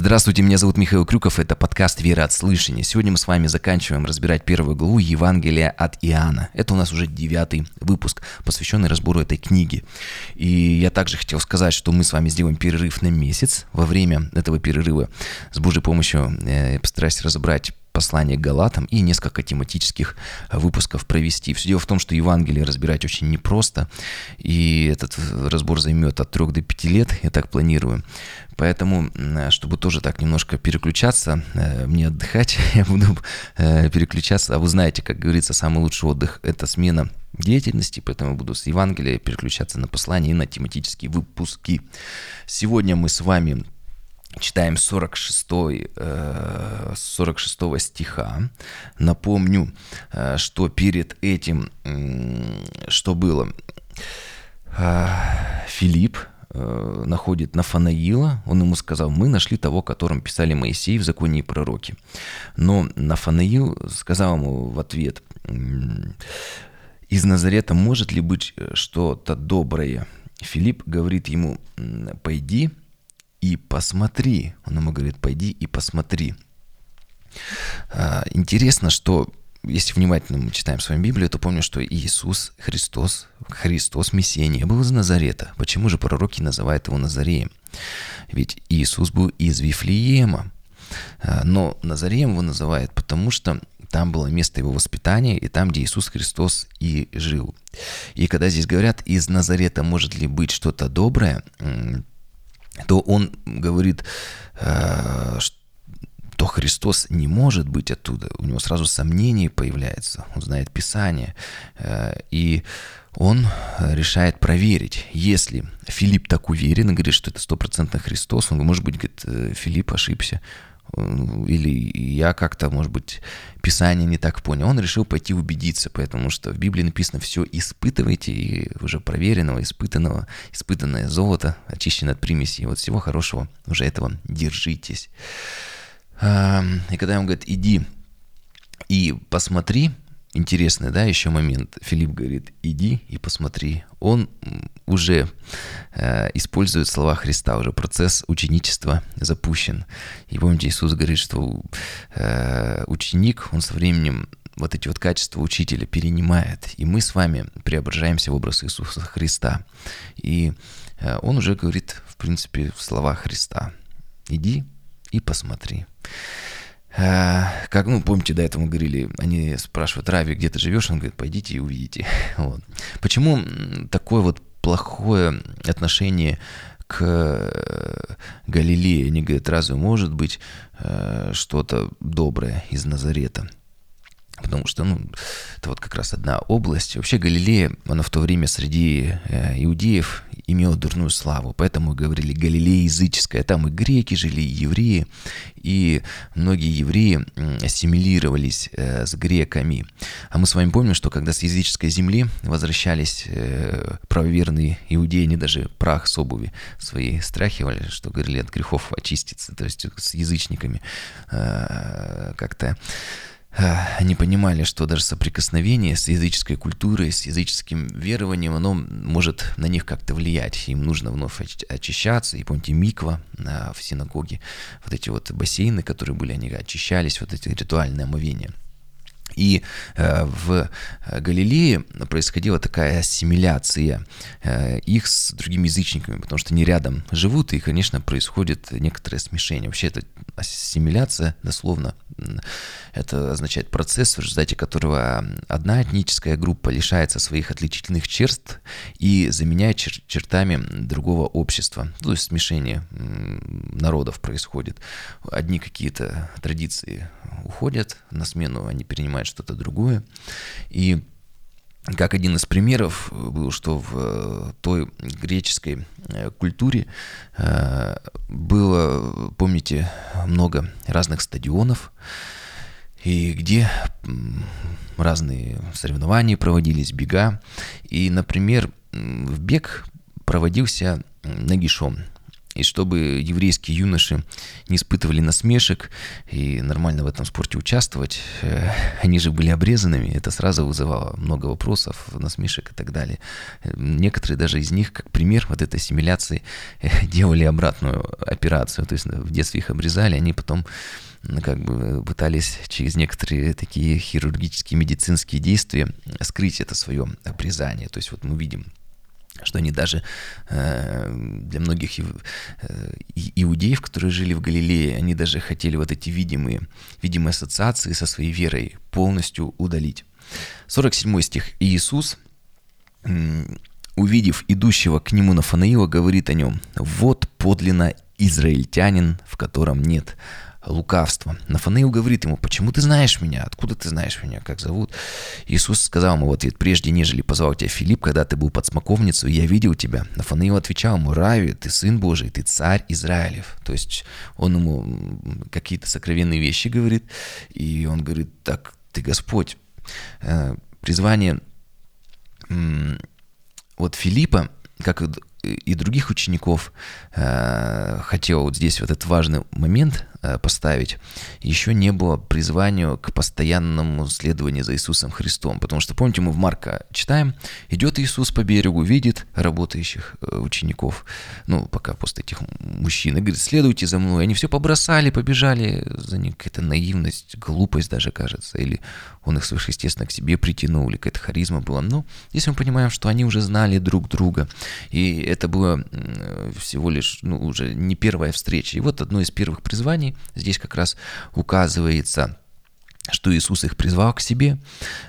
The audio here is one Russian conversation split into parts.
Здравствуйте, меня зовут Михаил Крюков, это подкаст «Вера от слышания». Сегодня мы с вами заканчиваем разбирать первую главу Евангелия от Иоанна. Это у нас уже девятый выпуск, посвященный разбору этой книги. И я также хотел сказать, что мы с вами сделаем перерыв на месяц. Во время этого перерыва с Божьей помощью э, я постараюсь разобрать послание к Галатам и несколько тематических выпусков провести. Все дело в том, что Евангелие разбирать очень непросто, и этот разбор займет от 3 до 5 лет, я так планирую. Поэтому, чтобы тоже так немножко переключаться, э, мне отдыхать, я буду э, переключаться. А вы знаете, как говорится, самый лучший отдых – это смена деятельности, поэтому буду с Евангелия переключаться на послание и на тематические выпуски. Сегодня мы с вами читаем 46, 46 э, стиха. Напомню, что перед этим, что было, Филипп, э, находит Нафанаила, он ему сказал, мы нашли того, которым писали Моисей в законе и пророки. Но Нафанаил сказал ему в ответ, из Назарета может ли быть э, что-то доброе? Филипп говорит ему, пойди и посмотри. Он ему говорит, пойди и посмотри. А, интересно, что если внимательно мы читаем свою Библию, то помню, что Иисус Христос, Христос Мессия не был из Назарета. Почему же пророки называют его Назареем? Ведь Иисус был из Вифлеема. А, но Назареем его называют, потому что там было место его воспитания, и там, где Иисус Христос и жил. И когда здесь говорят, из Назарета может ли быть что-то доброе, то он говорит, что то Христос не может быть оттуда. У него сразу сомнение появляется. Он знает Писание. Э, и он решает проверить. Если Филипп так уверен и говорит, что это стопроцентно Христос, он, может быть, говорит, «Э, Филипп ошибся. Или я как-то, может быть, Писание не так понял. Он решил пойти убедиться, потому что в Библии написано все испытывайте, и уже проверенного, испытанного, испытанное золото, очищено от примесей. Вот всего хорошего уже этого держитесь. И когда ему говорят, иди и посмотри, интересный, да, еще момент. Филипп говорит, иди и посмотри. Он уже э, использует слова Христа, уже процесс ученичества запущен. И помните, Иисус говорит, что э, ученик, он со временем вот эти вот качества учителя перенимает. И мы с вами преображаемся в образ Иисуса Христа. И э, он уже говорит, в принципе, слова Христа. Иди и посмотри. А, как, ну, помните, до этого мы говорили, они спрашивают, Рави, где ты живешь? Он говорит, пойдите и увидите. Вот. Почему такое вот плохое отношение к э, Галилее? Они говорят, разве может быть э, что-то доброе из Назарета? Потому что, ну, это вот как раз одна область. Вообще Галилея, она в то время среди э, иудеев имела дурную славу. Поэтому говорили Галилея языческая. Там и греки жили, и евреи. И многие евреи ассимилировались э, с греками. А мы с вами помним, что когда с языческой земли возвращались э, правоверные иудеи, они даже прах с обуви свои страхивали, что говорили от грехов очиститься. То есть с язычниками как-то они понимали, что даже соприкосновение с языческой культурой, с языческим верованием, оно может на них как-то влиять. Им нужно вновь очищаться. И помните, миква в синагоге, вот эти вот бассейны, которые были, они очищались, вот эти ритуальные омовения – и э, в Галилее происходила такая ассимиляция их с другими язычниками, потому что они рядом живут, и, конечно, происходит некоторое смешение. Вообще, это ассимиляция, дословно, это означает процесс, в результате которого одна этническая группа лишается своих отличительных черт и заменяет чер- чертами другого общества. То есть смешение народов происходит. Одни какие-то традиции уходят на смену, они перенимают что-то другое. И как один из примеров был, что в э, той греческой э, культуре э, было, помните, много разных стадионов, и где разные соревнования проводились, бега. И, например, в бег проводился нагишом. И чтобы еврейские юноши не испытывали насмешек и нормально в этом спорте участвовать, э, они же были обрезанными, это сразу вызывало много вопросов, насмешек и так далее. Некоторые даже из них, как пример вот этой ассимиляции, э, делали обратную операцию, то есть в детстве их обрезали, они потом как бы пытались через некоторые такие хирургические медицинские действия скрыть это свое обрезание. То есть вот мы видим что они даже э, для многих э, иудеев, которые жили в Галилее, они даже хотели вот эти видимые, видимые ассоциации со своей верой полностью удалить. 47 стих. Иисус, увидев идущего к нему Нафанаила, говорит о нем, «Вот подлинно израильтянин, в котором нет лукавство. Нафанаил говорит ему, почему ты знаешь меня? Откуда ты знаешь меня? Как зовут? Иисус сказал ему в ответ, прежде нежели позвал тебя Филипп, когда ты был под смоковницей, я видел тебя. Нафанаил отвечал ему, Рави, ты сын Божий, ты царь Израилев. То есть он ему какие-то сокровенные вещи говорит, и он говорит, так, ты Господь. Э, призвание вот Филиппа, как и других учеников, э, хотел вот здесь вот этот важный момент поставить, еще не было призванию к постоянному следованию за Иисусом Христом. Потому что, помните, мы в Марка читаем, идет Иисус по берегу, видит работающих э, учеников, ну, пока после этих мужчин, и говорит, следуйте за мной. Они все побросали, побежали, за ним какая-то наивность, глупость даже, кажется, или он их сверхъестественно к себе притянул, или какая-то харизма была. Но здесь мы понимаем, что они уже знали друг друга, и это было всего лишь, ну, уже не первая встреча. И вот одно из первых призваний Писаний. Здесь как раз указывается что Иисус их призвал к себе,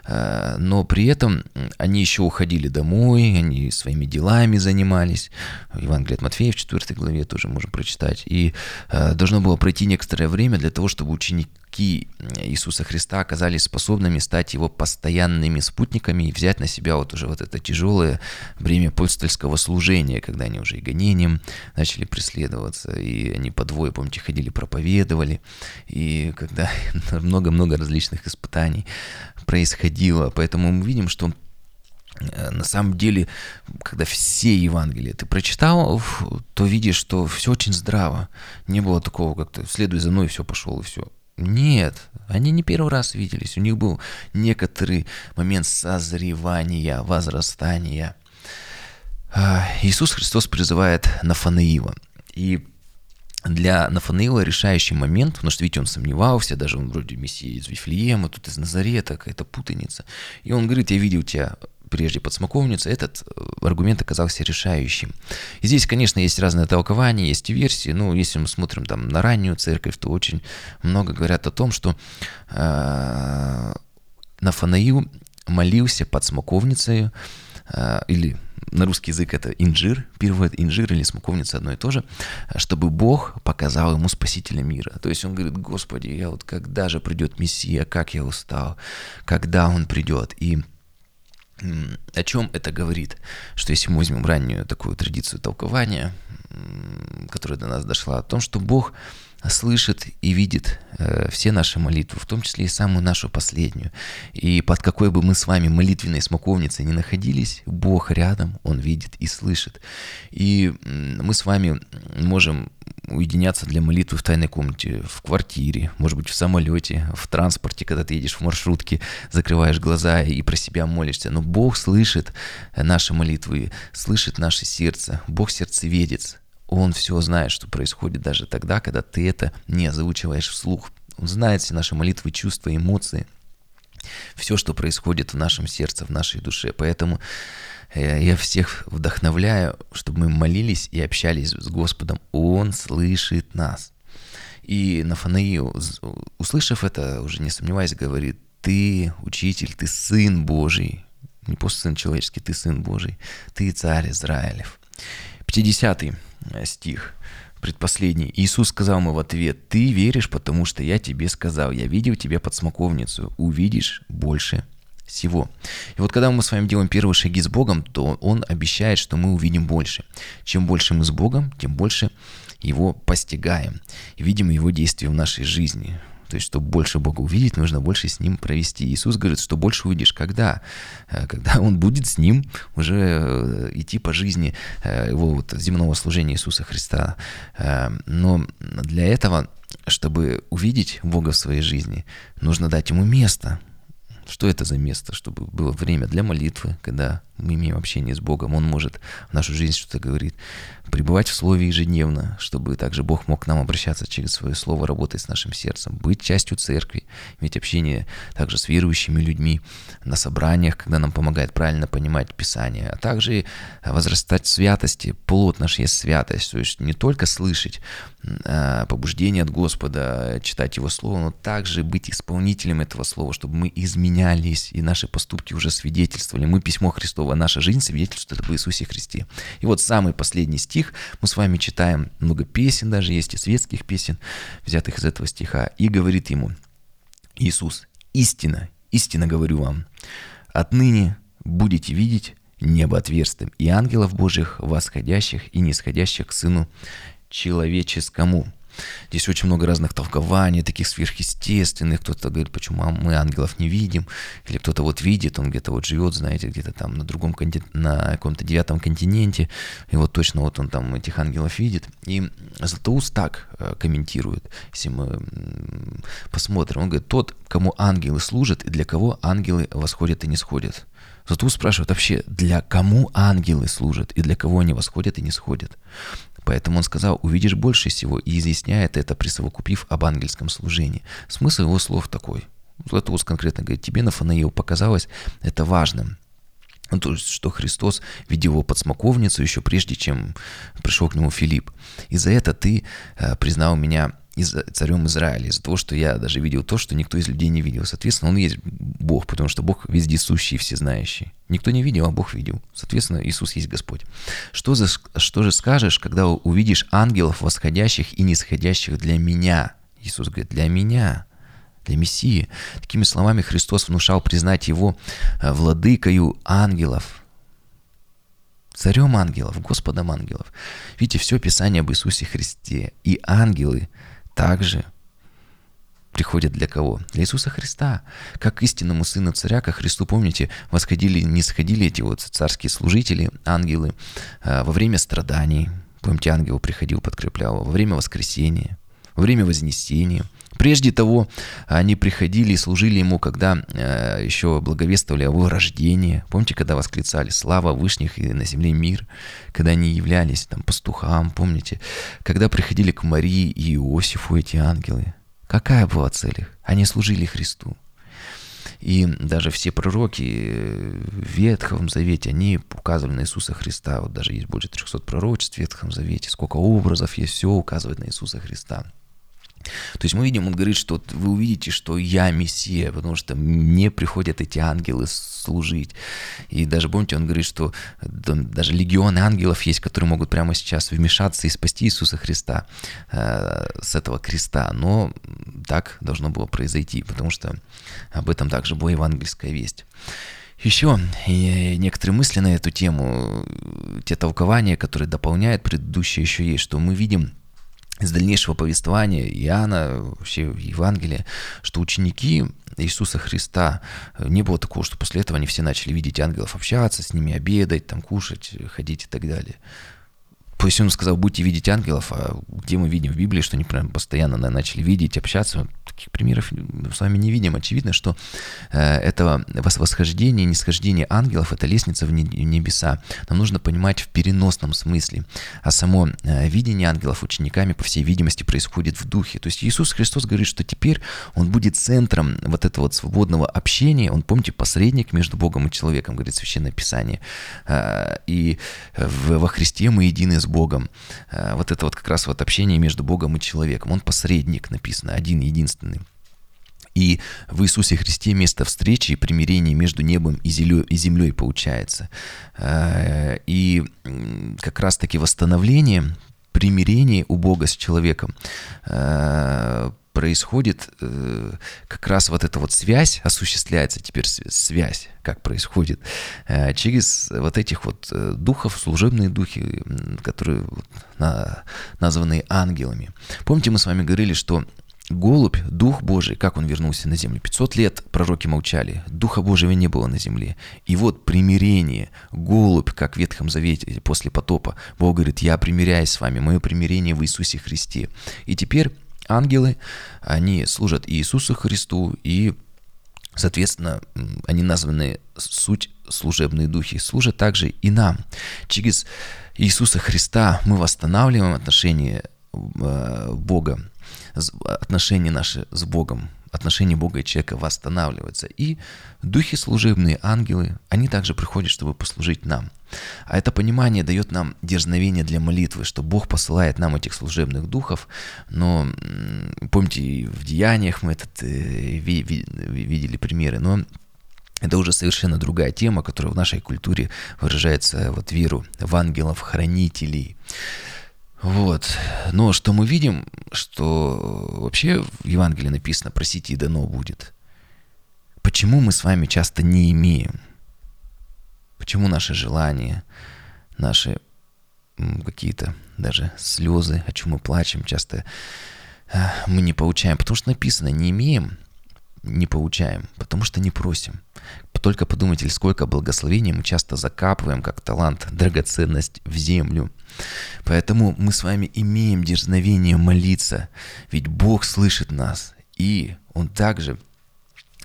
э, но при этом они еще уходили домой, они своими делами занимались. Евангелие от Матфея в 4 главе тоже можем прочитать. И э, должно было пройти некоторое время для того, чтобы ученики Иисуса Христа оказались способными стать его постоянными спутниками и взять на себя вот уже вот это тяжелое бремя польстольского служения, когда они уже и гонением начали преследоваться, и они по двое, помните, ходили, проповедовали, и когда много-много различных испытаний происходило. Поэтому мы видим, что на самом деле, когда все Евангелия ты прочитал, то видишь, что все очень здраво. Не было такого, как то следуй за мной, все пошел и все. Нет, они не первый раз виделись. У них был некоторый момент созревания, возрастания. А, Иисус Христос призывает Нафанаила. И для Нафанаила решающий момент, потому что, видите, он сомневался, даже он вроде мессия из Вифлеема, тут из Назарета, какая-то путаница. И он говорит, я видел тебя прежде под смоковницей, этот э, аргумент оказался решающим. И здесь, конечно, есть разные толкования, есть версии. Ну, если мы смотрим там на раннюю церковь, то очень много говорят о том, что э, Нафанаил молился под смоковницей, э, или на русский язык это инжир, перевод инжир или смоковница одно и то же, чтобы Бог показал ему спасителя мира. То есть он говорит, Господи, я вот когда же придет Мессия, как я устал, когда он придет. И о чем это говорит? Что если мы возьмем раннюю такую традицию толкования, которая до нас дошла, о том, что Бог слышит и видит э, все наши молитвы, в том числе и самую нашу последнюю. И под какой бы мы с вами молитвенной смоковницей ни находились, Бог рядом, Он видит и слышит. И мы с вами можем уединяться для молитвы в тайной комнате, в квартире, может быть, в самолете, в транспорте, когда ты едешь в маршрутке, закрываешь глаза и про себя молишься. Но Бог слышит наши молитвы, слышит наше сердце. Бог сердцеведец. Он все знает, что происходит даже тогда, когда ты это не озвучиваешь вслух. Он знает все наши молитвы, чувства, эмоции, все, что происходит в нашем сердце, в нашей душе. Поэтому э, я всех вдохновляю, чтобы мы молились и общались с Господом. Он слышит нас. И Нафанаил, услышав это, уже не сомневаясь, говорит, ты учитель, ты сын Божий, не просто сын человеческий, ты сын Божий, ты царь Израилев. 50 Э, стих, предпоследний. Иисус сказал ему в ответ, «Ты веришь, потому что я тебе сказал, я видел тебя под смоковницу, увидишь больше всего». И вот когда мы с вами делаем первые шаги с Богом, то Он обещает, что мы увидим больше. Чем больше мы с Богом, тем больше Его постигаем и видим Его действия в нашей жизни. То есть, чтобы больше Бога увидеть, нужно больше с Ним провести. Иисус говорит, что больше увидишь, когда? Э, когда Он будет с Ним уже э, идти по жизни э, его вот земного служения Иисуса Христа. Но для этого, чтобы увидеть Бога в своей жизни, нужно дать Ему место. Что это за место? Чтобы было время для молитвы, когда мы имеем общение с Богом, Он может в нашу жизнь что-то говорить. Пребывать в Слове ежедневно, чтобы также Бог мог к нам обращаться через свое Слово, работать с нашим сердцем, быть частью церкви, иметь общение также с верующими людьми на собраниях, когда нам помогает правильно понимать Писание, а также возрастать в святости. Плод наш есть святость, то есть не только слышать а, побуждение от Господа, читать Его Слово, но также быть исполнителем этого Слова, чтобы мы изменялись, и наши поступки уже свидетельствовали. Мы письмо Христово Христова. Наша жизнь свидетельствует об Иисусе Христе. И вот самый последний стих, мы с вами читаем много песен, даже есть и светских песен, взятых из этого стиха, и говорит ему, Иисус, истина, истинно говорю вам, отныне будете видеть небо отверстым и ангелов Божьих, восходящих и нисходящих к Сыну Человеческому. Здесь очень много разных толкований, таких сверхъестественных. Кто-то говорит, почему мы ангелов не видим, или кто-то вот видит, он где-то вот живет, знаете, где-то там на другом континенте, на каком-то девятом континенте, и вот точно вот он там этих ангелов видит. И Златоуст так э, комментирует, если мы посмотрим. Он говорит, тот, кому ангелы служат, и для кого ангелы восходят и не сходят. Златоуст спрашивает вообще, для кому ангелы служат, и для кого они восходят и не сходят. Поэтому он сказал, увидишь больше всего, и изъясняет это, присовокупив об ангельском служении. Смысл его слов такой. Златоуст конкретно говорит, тебе, Нафанаил, показалось это важным. Ну, то есть, что Христос видел его под смоковницу еще прежде, чем пришел к нему Филипп. И за это ты э, признал меня из, царем Израиля, из-за того, что я даже видел то, что никто из людей не видел. Соответственно, он есть Бог, потому что Бог вездесущий и всезнающий. Никто не видел, а Бог видел. Соответственно, Иисус есть Господь. Что, за, что же скажешь, когда увидишь ангелов, восходящих и нисходящих для меня? Иисус говорит, для меня, для Мессии. Такими словами Христос внушал признать Его э, владыкою ангелов, царем ангелов, Господом ангелов. Видите, все Писание об Иисусе Христе и ангелы – также приходят для кого? Для Иисуса Христа. Как истинному Сыну Царя, как Христу, помните, восходили, не сходили эти вот царские служители, ангелы, а, во время страданий. Помните, ангел приходил, подкреплял во время воскресения, во время вознесения. Прежде того, они приходили и служили ему, когда э, еще благовествовали его рождении. Помните, когда восклицали «Слава Вышних и на земле мир», когда они являлись там пастухам, помните? Когда приходили к Марии и Иосифу эти ангелы. Какая была цель их? Они служили Христу. И даже все пророки в Ветхом Завете, они указывали на Иисуса Христа. Вот даже есть больше 300 пророчеств в Ветхом Завете. Сколько образов есть, все указывает на Иисуса Христа. То есть мы видим, он говорит, что вы увидите, что я Мессия, потому что мне приходят эти ангелы служить. И даже, помните, он говорит, что даже легионы ангелов есть, которые могут прямо сейчас вмешаться и спасти Иисуса Христа э, с этого креста. Но так должно было произойти, потому что об этом также была евангельская весть. Еще некоторые мысли на эту тему, те толкования, которые дополняют предыдущие, еще есть, что мы видим из дальнейшего повествования Иоанна, вообще Евангелия, что ученики Иисуса Христа, э, не было такого, что после этого они все начали видеть ангелов, общаться с ними, обедать, там, кушать, ходить и так далее. То есть он сказал, будете видеть ангелов, а где мы видим в Библии, что они прям постоянно начали видеть, общаться, таких примеров с вами не видим. Очевидно, что э, это восхождение, нисхождение ангелов – это лестница в небеса. Нам нужно понимать в переносном смысле. А само э, видение ангелов учениками, по всей видимости, происходит в духе. То есть Иисус Христос говорит, что теперь Он будет центром вот этого вот свободного общения. Он, помните, посредник между Богом и человеком, говорит Священное Писание. Э, и во Христе мы едины с Богом. Э, вот это вот как раз вот общение между Богом и человеком. Он посредник, написано, один, единственный. И в Иисусе Христе место встречи и примирения между небом и землей получается. Э, и как раз-таки восстановление, примирение у Бога с человеком э, происходит э, как раз вот эта вот связь, осуществляется теперь связь, как происходит, э, через вот этих вот э, духов, служебные духи, которые вот, на, названы ангелами. Помните, мы с вами говорили, что голубь, Дух Божий, как он вернулся на землю? 500 лет пророки молчали, Духа Божьего не было на земле. И вот примирение, голубь, как в Ветхом Завете после потопа. Бог говорит, я примиряюсь с вами, мое примирение в Иисусе Христе. И теперь ангелы, они служат Иисусу Христу, и Соответственно, они названы суть служебные духи, служат также и нам. Через Иисуса Христа мы восстанавливаем отношения э, Бога отношения наши с Богом, отношения Бога и человека восстанавливаются. И духи служебные, ангелы, они также приходят, чтобы послужить нам. А это понимание дает нам дерзновение для молитвы, что Бог посылает нам этих служебных духов, но помните, в деяниях мы этот, э, видели примеры, но это уже совершенно другая тема, которая в нашей культуре выражается вот веру в ангелов-хранителей. Вот. Но что мы видим, что вообще в Евангелии написано «просите и дано будет». Почему мы с вами часто не имеем? Почему наши желания, наши какие-то даже слезы, о чем мы плачем, часто а, мы не получаем? Потому что написано «не имеем», не получаем, потому что не просим. Только подумайте, сколько благословений мы часто закапываем как талант, драгоценность в землю. Поэтому мы с вами имеем дерзновение молиться, ведь Бог слышит нас, и Он также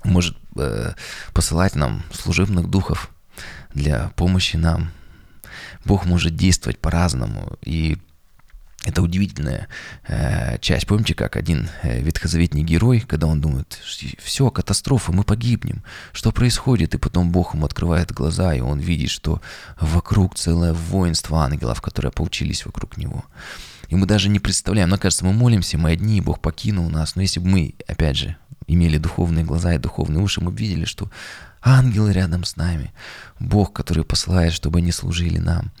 может э, посылать нам служебных духов для помощи нам. Бог может действовать по-разному, и это удивительная э, часть. Помните, как один э, ветхозаветний герой, когда он думает, все, катастрофа, мы погибнем, что происходит? И потом Бог ему открывает глаза, и он видит, что вокруг целое воинство ангелов, которые получились вокруг него. И мы даже не представляем, но кажется, мы молимся, мы одни, Бог покинул нас. Но если бы мы, опять же, имели духовные глаза и духовные уши, мы бы видели, что ангелы рядом с нами, Бог, который посылает, чтобы они служили нам.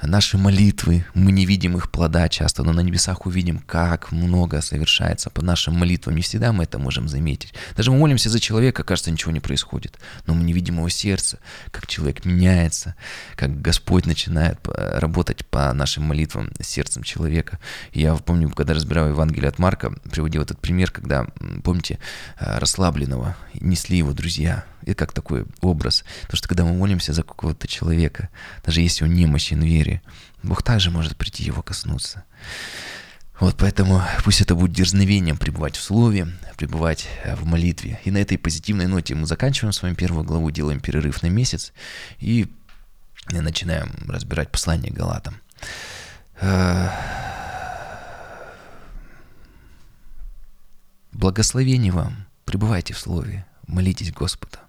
Наши молитвы, мы не видим их плода часто, но на небесах увидим, как много совершается по нашим молитвам. Не всегда мы это можем заметить. Даже мы молимся за человека, кажется, ничего не происходит, но мы не видим его сердца, как человек меняется, как Господь начинает работать по нашим молитвам сердцем человека. я помню, когда разбирал Евангелие от Марка, приводил этот пример, когда, помните, э, расслабленного несли его друзья, это как такой образ. Потому что когда мы молимся за какого-то человека, даже если он немощен в вере, Бог также может прийти его коснуться. Вот поэтому пусть это будет дерзновением пребывать в Слове, пребывать э, в молитве. И на этой позитивной ноте мы заканчиваем с вами первую главу, делаем перерыв на месяц и начинаем разбирать послание Галатам. Э, благословение вам, пребывайте в Слове, молитесь Господа.